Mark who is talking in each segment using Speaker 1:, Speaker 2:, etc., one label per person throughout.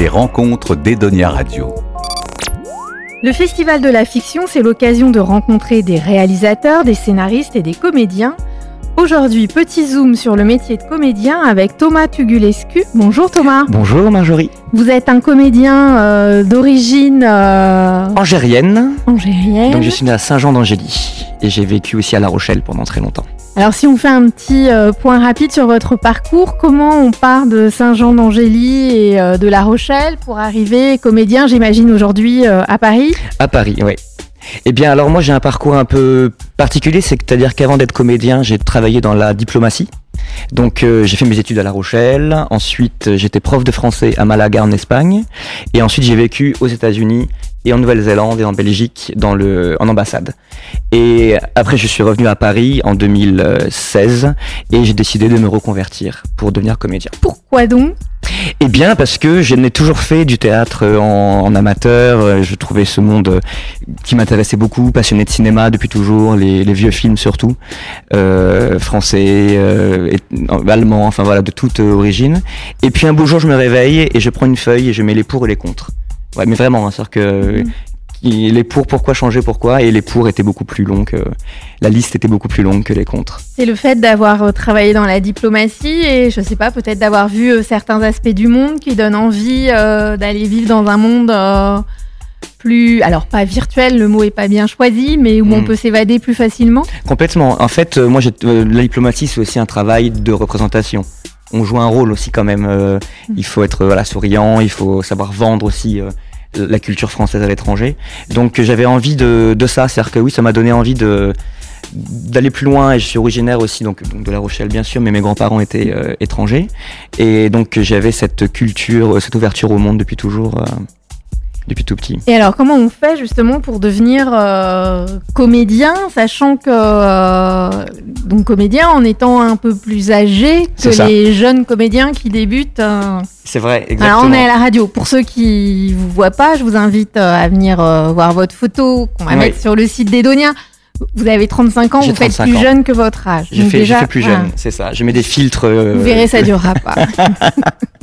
Speaker 1: Les rencontres d'Edonia Radio.
Speaker 2: Le Festival de la fiction, c'est l'occasion de rencontrer des réalisateurs, des scénaristes et des comédiens. Aujourd'hui, petit zoom sur le métier de comédien avec Thomas Tugulescu. Bonjour Thomas.
Speaker 3: Bonjour Marjorie.
Speaker 2: Vous êtes un comédien euh, d'origine euh,
Speaker 3: Angérienne.
Speaker 2: angérienne.
Speaker 3: Donc je suis né à Saint-Jean d'Angély et j'ai vécu aussi à La Rochelle pendant très longtemps.
Speaker 2: Alors si on fait un petit euh, point rapide sur votre parcours, comment on part de Saint-Jean d'Angély et euh, de La Rochelle pour arriver comédien, j'imagine aujourd'hui euh, à Paris?
Speaker 3: À Paris, oui. Eh bien alors moi j'ai un parcours un peu particulier, c'est-à-dire qu'avant d'être comédien, j'ai travaillé dans la diplomatie. Donc j'ai fait mes études à La Rochelle, ensuite j'étais prof de français à Malaga en Espagne, et ensuite j'ai vécu aux États-Unis et en Nouvelle-Zélande et en Belgique dans le, en ambassade. Et après je suis revenu à Paris en 2016 et j'ai décidé de me reconvertir pour devenir comédien.
Speaker 2: Pourquoi donc?
Speaker 3: Eh bien, parce que je n'ai toujours fait du théâtre en, en amateur. Je trouvais ce monde qui m'intéressait beaucoup, passionné de cinéma depuis toujours, les, les vieux films surtout, euh, français, euh, et, euh, allemand, enfin voilà, de toute origine. Et puis un beau jour, je me réveille et je prends une feuille et je mets les pour et les contre. Ouais, mais vraiment, hein, c'est-à-dire que qui- les pour, pourquoi changer, pourquoi, et les pour étaient beaucoup plus longs que la liste était beaucoup plus longue que les contre.
Speaker 2: C'est le fait d'avoir euh, travaillé dans la diplomatie et je sais pas, peut-être d'avoir vu euh, certains aspects du monde qui donnent envie euh, d'aller vivre dans un monde euh, plus, alors pas virtuel, le mot est pas bien choisi, mais où on
Speaker 3: Mm.
Speaker 2: peut s'évader plus facilement.
Speaker 3: Complètement. En fait, moi, la diplomatie, c'est aussi un travail de représentation. On joue un rôle aussi quand même. euh. Il faut être voilà souriant, il faut savoir vendre aussi euh, la culture française à l'étranger. Donc euh, j'avais envie de, de ça, c'est-à-dire que oui, ça m'a donné envie de d'aller plus loin. Et je suis originaire aussi donc, donc de La Rochelle bien sûr, mais mes grands-parents étaient euh, étrangers et donc j'avais cette culture, cette ouverture au monde depuis toujours, euh, depuis tout petit.
Speaker 2: Et alors, comment on fait justement pour devenir euh, comédien, sachant que euh, donc comédien en étant un peu plus âgé que
Speaker 3: ça.
Speaker 2: les jeunes comédiens qui débutent. euh,
Speaker 3: C'est vrai, exactement.
Speaker 2: Alors on est à la radio. Pour ceux qui vous voient pas, je vous invite à venir voir votre photo qu'on va
Speaker 3: Oui.
Speaker 2: mettre sur le site d'Edonia. Vous avez 35 ans, vous faites
Speaker 3: 35
Speaker 2: plus
Speaker 3: ans.
Speaker 2: jeune que votre âge.
Speaker 3: J'ai fait,
Speaker 2: déjà,
Speaker 3: fait plus
Speaker 2: voilà,
Speaker 3: jeune, c'est ça. Je mets des filtres.
Speaker 2: Vous verrez, ça durera pas.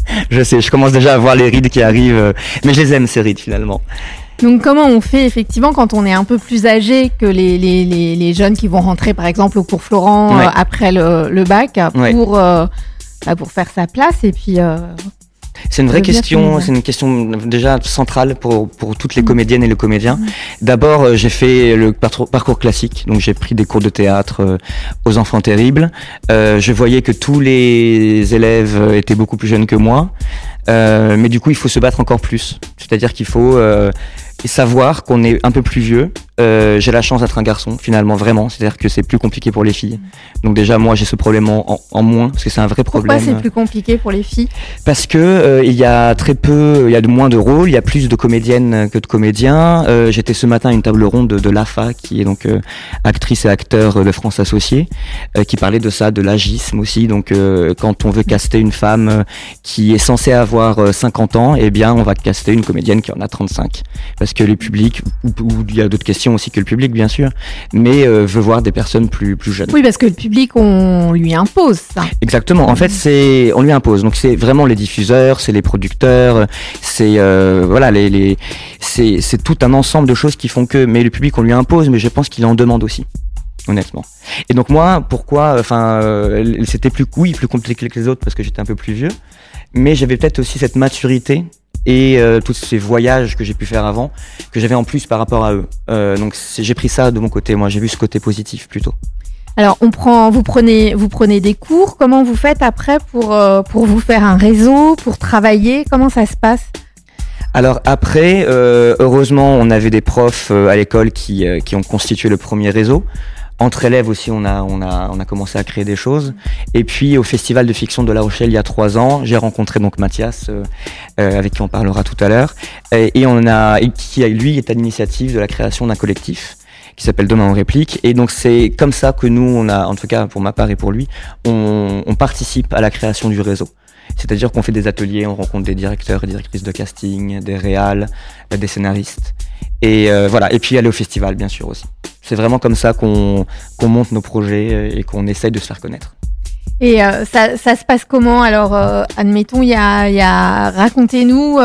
Speaker 3: Je sais, je commence déjà à voir les rides qui arrivent, euh, mais je les aime ces rides finalement.
Speaker 2: Donc comment on fait effectivement quand on est un peu plus âgé que les, les, les, les jeunes qui vont rentrer par exemple au cours Florent
Speaker 3: Ouais.
Speaker 2: euh, après le, le bac
Speaker 3: Ouais.
Speaker 2: pour, euh, bah, pour faire sa place et puis euh,
Speaker 3: C'est une vraie question, c'est une question déjà centrale pour, pour toutes les
Speaker 2: Mhm.
Speaker 3: comédiennes et les comédiens. D'abord, euh, j'ai fait le parcours, parcours classique, donc j'ai pris des cours de théâtre euh, aux enfants terribles. Euh, je voyais que tous les élèves euh, étaient beaucoup plus jeunes que moi, Euh, mais du coup, il faut se battre encore plus. C'est-à-dire qu'il faut euh, savoir qu'on est un peu plus vieux. Euh, j'ai la chance d'être un garçon, finalement, vraiment. C'est-à-dire que c'est plus compliqué pour les filles. Donc déjà, moi, j'ai ce problème en, moins, parce que c'est un vrai
Speaker 2: pourquoi
Speaker 3: problème.
Speaker 2: c'est plus compliqué pour les filles?
Speaker 3: Parce que euh, il y a très peu, il y a de moins de rôles, il y a plus de comédiennes que de comédiens. Euh, J'étais ce matin à une table ronde de, de l'AFA, qui est donc euh, actrice et acteur de France Associée, euh, qui parlait de ça, de l'agisme aussi. Donc euh, quand on veut caster une femme qui est censée avoir euh, 50 ans, eh bien on va caster une comédienne qui en a 35. Parce que le public, ou, ou il y a d'autres questions aussi que le public bien sûr, mais euh, veut voir des personnes plus, plus jeunes.
Speaker 2: Oui, parce que le public, on lui impose ça.
Speaker 3: Exactement. En fait, c'est on lui impose. Donc c'est vraiment les diffuseurs, c'est les producteurs, c'est euh, voilà les, les c'est c'est tout un ensemble de choses qui font que. Mais le public on lui impose, mais je pense qu'il en demande aussi, honnêtement. Et donc moi, pourquoi Enfin, euh, c'était plus oui plus compliqué que les autres parce que j'étais un peu plus vieux, mais j'avais peut-être aussi cette maturité et euh, tous ces voyages que j'ai pu faire avant que j'avais en plus par rapport à eux. Euh, donc j'ai pris ça de mon côté. Moi, j'ai vu ce côté positif plutôt.
Speaker 2: Alors, on prend, vous prenez, vous prenez des cours. Comment vous faites après pour euh, pour vous faire un réseau, pour travailler? Comment ça se passe?
Speaker 3: Alors après, heureusement, on avait des profs à l'école qui, qui ont constitué le premier réseau. Entre élèves aussi, on a, on, a, on a commencé à créer des choses. Et puis au Festival de fiction de La Rochelle, il y a trois ans, j'ai rencontré donc Mathias, euh, euh, avec qui on parlera tout à l'heure, et, on a, et qui lui est à l'initiative de la création d'un collectif qui s'appelle Demain en réplique. Et donc c'est comme ça que nous, on a, en tout cas pour ma part et pour lui, on, on participe à la création du réseau. C'est-à-dire qu'on fait des ateliers, on rencontre des directeurs et directrices de casting, des réals, euh, des scénaristes. Et euh, voilà, et puis aller au festival bien sûr aussi. C'est vraiment comme ça qu'on monte nos projets euh, et qu'on essaye de se faire connaître.
Speaker 2: Et ça, se passe comment? Alors, admettons, il y a, racontez-nous,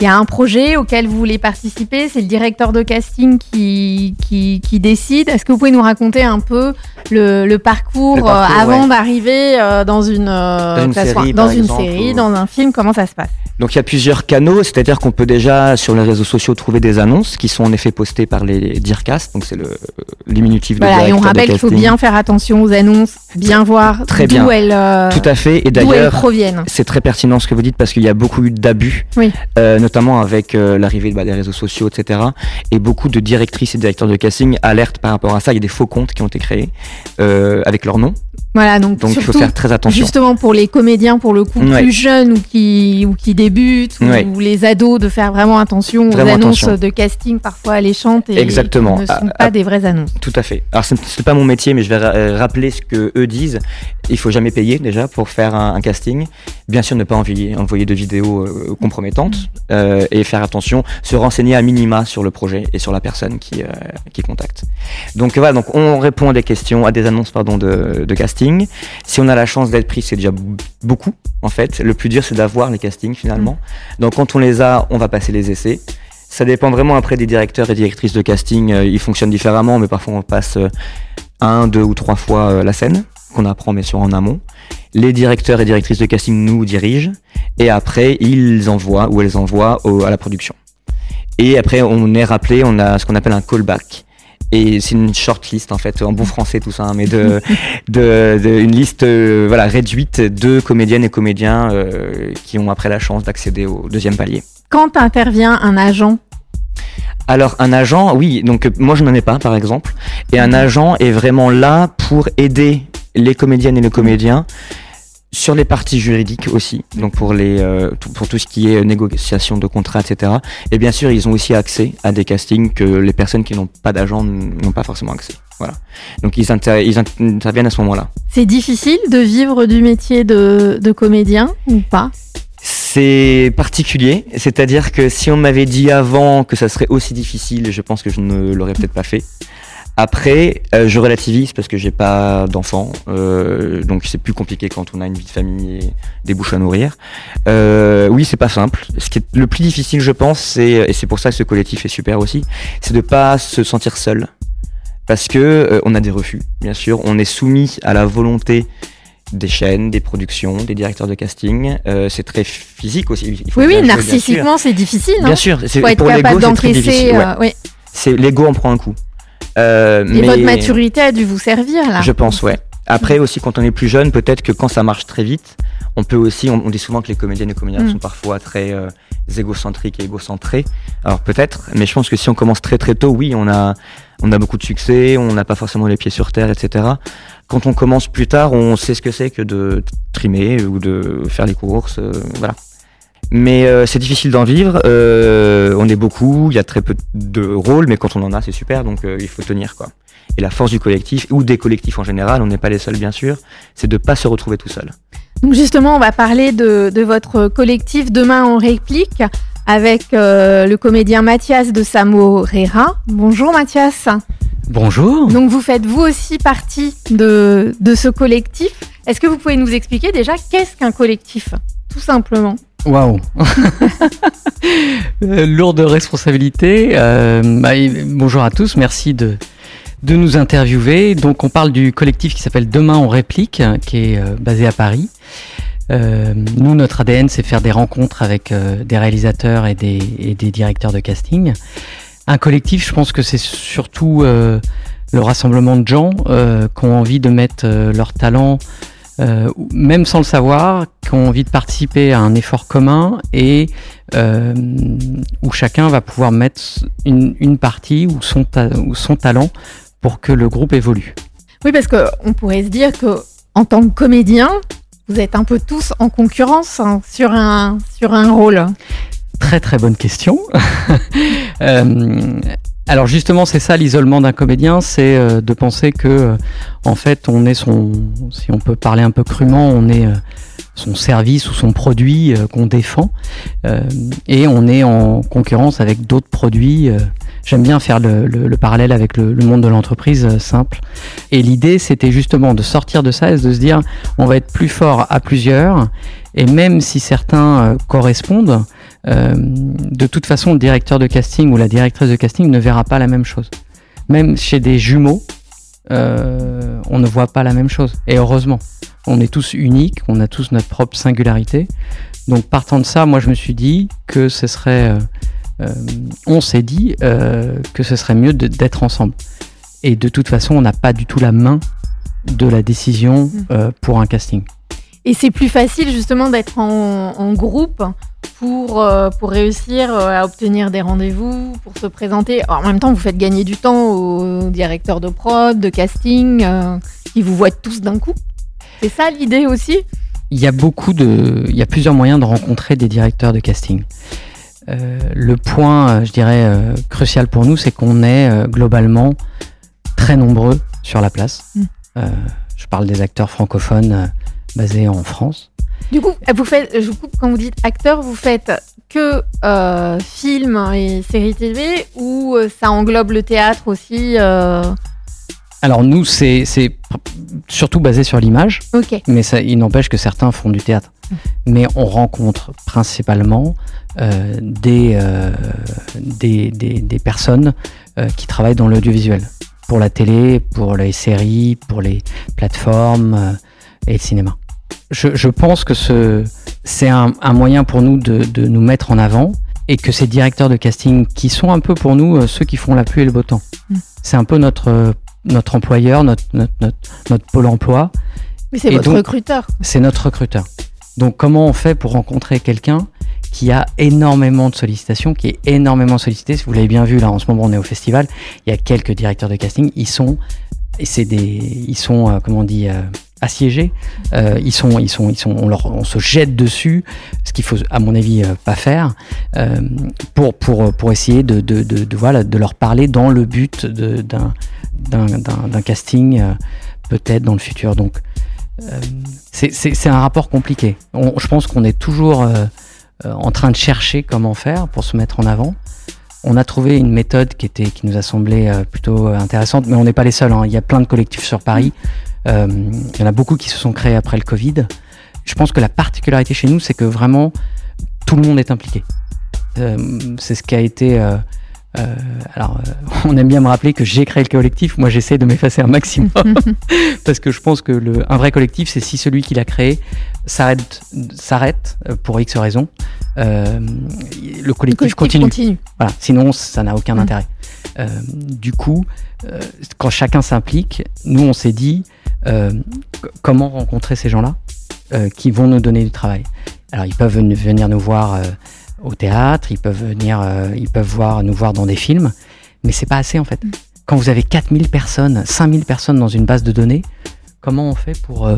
Speaker 2: il y a un projet auquel vous voulez participer, c'est le directeur de casting qui, qui, qui décide. Est-ce que vous pouvez nous raconter un peu le, le parcours,
Speaker 3: Le parcours,
Speaker 2: avant
Speaker 3: ouais.
Speaker 2: d'arriver euh, dans une, euh,
Speaker 3: Dans une
Speaker 2: soit
Speaker 3: série,
Speaker 2: dans
Speaker 3: par
Speaker 2: une
Speaker 3: exemple,
Speaker 2: série,
Speaker 3: ou-
Speaker 2: dans un film Comment ça se passe?
Speaker 3: Donc il y a plusieurs canaux, c'est-à-dire qu'on peut déjà sur les réseaux sociaux trouver des annonces qui sont en effet postées par les Dircast, donc c'est le diminutif de
Speaker 2: Voilà, et on rappelle qu'il faut bien faire attention aux annonces, bien voir
Speaker 3: Très
Speaker 2: d'où elles, euh,
Speaker 3: Tout à fait, et d'ailleurs
Speaker 2: proviennent.
Speaker 3: c'est très pertinent ce que vous dites parce qu'il y a beaucoup eu d'abus,
Speaker 2: Oui.
Speaker 3: Notamment avec euh, l'arrivée bah, des réseaux sociaux, etc. Et beaucoup de directrices et directeurs de casting alertent par rapport à ça. Il y a des faux comptes qui ont été créés euh, avec leur nom,
Speaker 2: Voilà, donc,
Speaker 3: donc il faut faire très attention.
Speaker 2: Justement pour les comédiens pour le coup
Speaker 3: Ouais.
Speaker 2: plus jeunes ou qui ou qui débutent ou,
Speaker 3: Ouais.
Speaker 2: les ados de faire vraiment attention
Speaker 3: Vraiment
Speaker 2: aux annonces
Speaker 3: attention.
Speaker 2: de casting parfois alléchantes et
Speaker 3: Exactement.
Speaker 2: ne sont
Speaker 3: Ah,
Speaker 2: pas
Speaker 3: ah.
Speaker 2: des vraies annonces.
Speaker 3: Tout à fait. Alors ce n'est pas mon métier, mais je vais ra- euh, rappeler ce que eux disent. Il faut jamais payer déjà pour faire un, un casting. Bien sûr, ne pas envoyer, envoyer de vidéos euh, compromettantes euh, et faire attention, se renseigner à minima sur le projet et sur la personne qui, euh, qui contacte. Donc voilà, donc on répond à des questions, à des annonces pardon de, de casting. Si on a la chance d'être pris, c'est déjà beaucoup en fait. Le plus dur, c'est d'avoir les castings finalement. Donc quand on les a, on va passer les essais. Ça dépend vraiment après des directeurs et directrices de casting. euh, ils fonctionnent différemment, mais parfois on passe un, deux ou trois fois la scène, qu'on apprend bien sûr en amont. Les directeurs et directrices de casting nous dirigent, et après ils envoient ou elles envoient au- à la production. Et après on est rappelé, on a ce qu'on appelle un callback. Et c'est une shortlist en fait, en bon français tout ça, hein, mais de, de, de- une liste euh, voilà réduite de comédiennes et comédiens euh, qui ont après la chance d'accéder au deuxième palier.
Speaker 2: Quand intervient un agent,
Speaker 3: Alors un agent, oui, donc euh, moi je n'en ai pas par exemple, et un agent est vraiment là pour aider les comédiennes et les comédiens sur les parties juridiques aussi, donc pour les euh, tout- pour tout ce qui est négociation de contrats, etc. Et bien sûr, ils ont aussi accès à des castings que les personnes qui n'ont pas d'agent n'ont pas forcément accès. Voilà. Donc ils, inter- ils inter- interviennent à ce moment-là.
Speaker 2: c'est difficile de vivre du métier de, de comédien ou pas?
Speaker 3: C'est particulier, c'est-à-dire que si on m'avait dit avant que ça serait aussi difficile, je pense que je ne l'aurais peut-être pas fait. Après, euh, je relativise parce que j'ai pas d'enfants, euh, donc c'est plus compliqué quand on a une vie de famille et des bouches à nourrir. Euh, oui, c'est pas simple. Ce qui est le plus difficile, je pense, c'est et c'est pour ça que ce collectif est super aussi, c'est de pas se sentir seul, parce que on a des refus, bien sûr, on est soumis à la volonté des chaînes, des productions, des directeurs de casting. Euh, c'est très physique aussi. il faut
Speaker 2: Oui, oui, narcissiquement c'est difficile.
Speaker 3: Bien
Speaker 2: Hein
Speaker 3: sûr, c'est pour l'ego, c'est très difficile. ouais.
Speaker 2: oui.
Speaker 3: C'est l'ego en prend un coup. Euh,
Speaker 2: Et
Speaker 3: mais
Speaker 2: votre maturité a dû vous servir là.
Speaker 3: Je pense, ouais. Après aussi, quand on est plus jeune, peut-être que quand ça marche très vite, on peut aussi. On, on dit souvent que les comédiennes et comédiens
Speaker 2: Mm.
Speaker 3: sont parfois très euh, égocentriques et égocentrés. Alors peut-être, mais je pense que si on commence très très tôt, oui, on a on a beaucoup de succès, on n'a pas forcément les pieds sur terre, etc. Quand on commence plus tard, on sait ce que c'est que de trimer ou de faire les courses, euh, voilà. Mais euh, c'est difficile d'en vivre. euh, on est beaucoup, il y a très peu de rôles, mais quand on en a, c'est super, donc euh, il faut tenir quoi. Et la force du collectif, ou des collectifs en général, on n'est pas les seuls bien sûr, c'est de pas se retrouver tout seul.
Speaker 2: Donc justement, on va parler de, de votre collectif Demain on réplique avec euh, le comédien Mathias de Samorera. Bonjour Mathias.
Speaker 4: Bonjour.
Speaker 2: Donc vous faites vous aussi partie de, de ce collectif. Est-ce que vous pouvez nous expliquer déjà qu'est-ce qu'un collectif Tout simplement?
Speaker 4: Waouh. Euh, Lourde responsabilité. Euh, bah, bonjour à tous. Merci de de nous interviewer. Donc on parle du collectif qui s'appelle Demain on réplique, hein, qui est euh, basé à Paris. Nous, notre ADN, c'est faire des rencontres avec des réalisateurs et des, et des directeurs de casting. Un collectif, je pense que c'est surtout le rassemblement de gens qui ont envie de mettre leur talent, euh, même sans le savoir, qui ont envie de participer à un effort commun et euh, où chacun va pouvoir mettre une, une partie ou son, ta- ou son talent pour que le groupe évolue.
Speaker 2: Oui, parce que on pourrait se dire que en tant que comédien, vous êtes un peu tous en concurrence hein, sur un sur un rôle.
Speaker 4: Très très bonne question. Euh, alors justement, c'est ça l'isolement d'un comédien, c'est euh, de penser que euh, en fait, on est son, si on peut parler un peu crûment, on est euh, son service ou son produit qu'on défend, et on est en concurrence avec d'autres produits, J'aime bien faire le, le, parallèle avec le, le monde de l'entreprise simple. Et l'idée, c'était justement de sortir de ça et de se dire, on va être plus fort à plusieurs. Et même si certains correspondent, euh, de toute façon, le directeur de casting ou la directrice de casting ne verra pas la même chose. Même chez des jumeaux, euh, on ne voit pas la même chose. Et heureusement, on est tous uniques, on a tous notre propre singularité. Donc partant de ça, moi je me suis dit que ce serait, euh, on s'est dit que ce serait mieux d'être ensemble. Et de toute façon, on n'a pas du tout la main de la décision euh, pour un casting.
Speaker 2: Et c'est plus facile justement d'être en, en groupe pour, euh, pour réussir euh, à obtenir des rendez-vous, pour se présenter. En même temps, vous faites gagner du temps aux directeurs de prod, de casting, euh, qui vous voient tous d'un coup. C'est ça l'idée aussi?
Speaker 4: Il y a beaucoup de, il y a plusieurs moyens de rencontrer des directeurs de casting. Euh, le point, je dirais, crucial pour nous, c'est qu'on est globalement très nombreux sur la place.
Speaker 2: Mm.
Speaker 4: Je parle des acteurs francophones basés en France.
Speaker 2: Du coup, vous faites, je vous coupe, quand vous dites acteur, vous faites que euh, films et séries TV ou euh, ça englobe le théâtre aussi euh,
Speaker 4: Alors nous, c'est surtout basé sur l'image,
Speaker 2: Ok.
Speaker 4: mais ça, il n'empêche que certains font du théâtre. Mais on rencontre principalement euh, des, des, des, des personnes qui travaillent dans l'audiovisuel. Pour la télé, pour les séries, pour les plateformes et le cinéma. Je, je pense que ce, c'est un, un moyen pour nous de, de nous mettre en avant et que ces directeurs de casting qui sont un peu pour nous euh, ceux qui font la pluie et le beau temps.
Speaker 2: Mm.
Speaker 4: C'est un peu notre, euh, notre employeur, notre, notre, notre, notre pôle emploi
Speaker 2: Oui, c'est votre
Speaker 4: donc-
Speaker 2: recruteur.
Speaker 4: c'est notre recruteur. Donc comment on fait pour rencontrer quelqu'un qui a énormément de sollicitations, qui est énormément sollicité? Si vous l'avez bien vu là, en ce moment on est au festival, il y a quelques directeurs de casting, ils sont, c'est des, ils sont, euh, comment on dit, euh, assiégés. Euh, ils sont, ils sont, ils sont, on, se jette dessus, ce qu'il faut, à mon avis, euh, pas faire, euh, pour pour pour essayer de de, de, voilà de leur parler dans le but d'un d'un casting peut-être dans le futur. Donc c'est- un rapport compliqué. Je pense qu'on est toujours en train de chercher comment faire pour se mettre en avant. On a trouvé une méthode qui, était, qui nous a semblé plutôt intéressante, mais on n'est pas les seuls. hein. Il y a plein de collectifs sur Paris. Euh, il y en a beaucoup qui se sont créés après le Covid. Je pense que la particularité chez nous, c'est que vraiment tout le monde est impliqué. Euh, c'est ce qui a été. euh, euh, alors, euh, on aime bien me rappeler que j'ai créé le collectif. Moi, j'essaie de m'effacer un maximum parce que je pense que le, un vrai collectif, c'est si celui qui l'a créé s'arrête, s'arrête euh, pour X raisons, euh, le collectif
Speaker 2: Collectif
Speaker 4: continue. Voilà, sinon ça n'a aucun
Speaker 2: Mm.
Speaker 4: intérêt. Euh, du coup, euh, quand chacun s'implique, nous on s'est dit euh, comment rencontrer ces gens-là euh, qui vont nous donner du travail? Alors ils peuvent ven- venir nous voir euh, au théâtre, ils peuvent venir, euh, ils peuvent voir nous voir dans des films, mais c'est pas assez en fait.
Speaker 2: Mm.
Speaker 4: Quand vous avez 4000 personnes, 5000 personnes dans une base de données, comment on fait pour euh,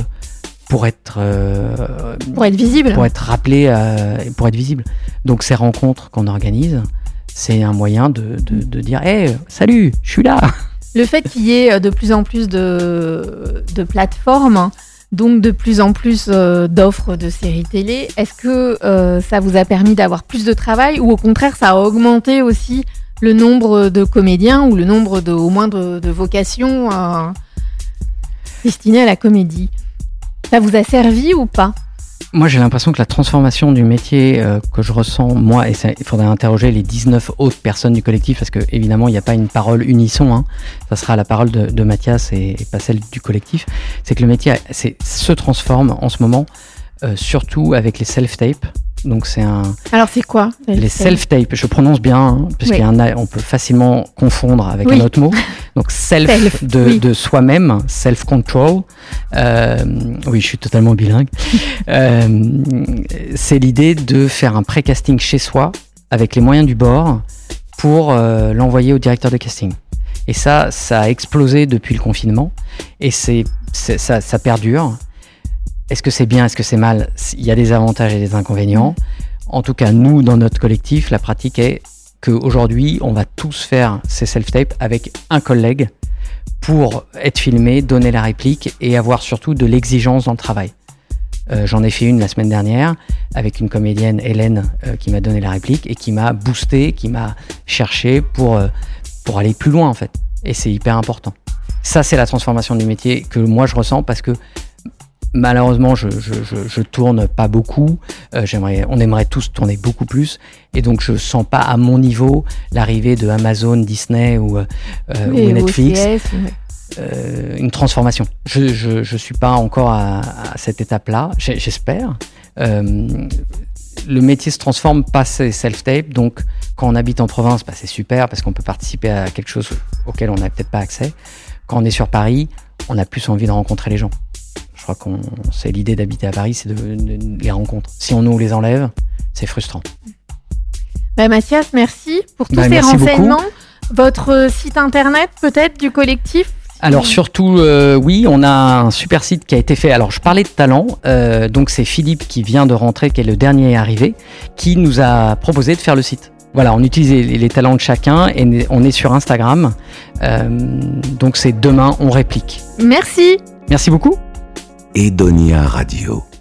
Speaker 4: pour être euh,
Speaker 2: Pour être visible.
Speaker 4: pour être rappelé, euh, pour être visible? Donc ces rencontres qu'on organise, c'est un moyen de, de, de dire Hey, salut, je suis là
Speaker 2: Le fait qu'il y ait euh, de plus en plus de, plateformes, donc de plus en plus euh, d'offres de séries télé, est-ce que euh, ça vous a permis d'avoir plus de travail ou au contraire ça a augmenté aussi le nombre de comédiens ou le nombre de, au moins de, vocations destinées à la comédie? Ça vous a servi ou pas?
Speaker 4: Moi, j'ai l'impression que la transformation du métier euh, que je ressens, moi, et ça, il faudrait interroger les 19 autres personnes du collectif, parce que évidemment, il n'y a pas une parole unisson, hein. ça sera la parole de, de Mathias et, pas celle du collectif, c'est que le métier se transforme en ce moment, euh, surtout avec les self-tapes. Donc c'est un,
Speaker 2: Alors c'est quoi
Speaker 4: les self-tapes, je prononce bien, hein, parce
Speaker 2: Oui.
Speaker 4: qu'il y a, on peut facilement confondre avec
Speaker 2: Oui.
Speaker 4: un autre mot. Donc self,
Speaker 2: Self,
Speaker 4: de,
Speaker 2: oui.
Speaker 4: de soi-même, self-control. Euh, oui, je suis totalement bilingue. Euh, c'est l'idée de faire un pré-casting chez soi avec les moyens du bord pour euh, l'envoyer au directeur de casting. Et ça, ça a explosé depuis le confinement et c'est, c'est- ça, ça perdure. Est-ce que c'est bien, est-ce que c'est mal? Il y a des avantages et des inconvénients. En tout cas, nous, dans notre collectif, la pratique est qu'aujourd'hui, on va tous faire ces self-tapes avec un collègue pour être filmé, donner la réplique et avoir surtout de l'exigence dans le travail. J'en ai fait une la semaine dernière avec une comédienne, Hélène, qui m'a donné la réplique et qui m'a boosté, qui m'a cherché pour, pour aller plus loin en fait. Et c'est hyper important. Ça, c'est la transformation du métier que moi je ressens parce que malheureusement, je, je, tourne pas beaucoup. Euh, j'aimerais, on aimerait tous tourner beaucoup plus, et donc je sens pas à mon niveau l'arrivée de Amazon, Disney ou, euh, Netflix. Euh, une transformation. Je, je, suis pas encore à, cette étape-là. J'espère. le métier se transforme pas c'est self-tape, donc quand on habite en province, bah, c'est super parce qu'on peut participer à quelque chose auquel on n'a peut-être pas accès. Quand on est sur Paris, on a plus envie de rencontrer les gens. Je crois qu'on c'est l'idée d'habiter à Paris, c'est de, les rencontres. Si on nous les enlève, c'est frustrant.
Speaker 2: Bah, Mathias, merci pour tous bah, ces renseignements. Votre site internet peut-être du collectif?
Speaker 4: Alors surtout, euh, oui, on a un super site qui a été fait. Alors je parlais de talent, euh, donc c'est Philippe qui vient de rentrer, qui est le dernier arrivé, qui nous a proposé de faire le site. Voilà, on utilise les, talents de chacun et on est sur Instagram. Euh, donc c'est demain, on réplique.
Speaker 2: Merci.
Speaker 4: Merci beaucoup.
Speaker 1: Edonia Radio.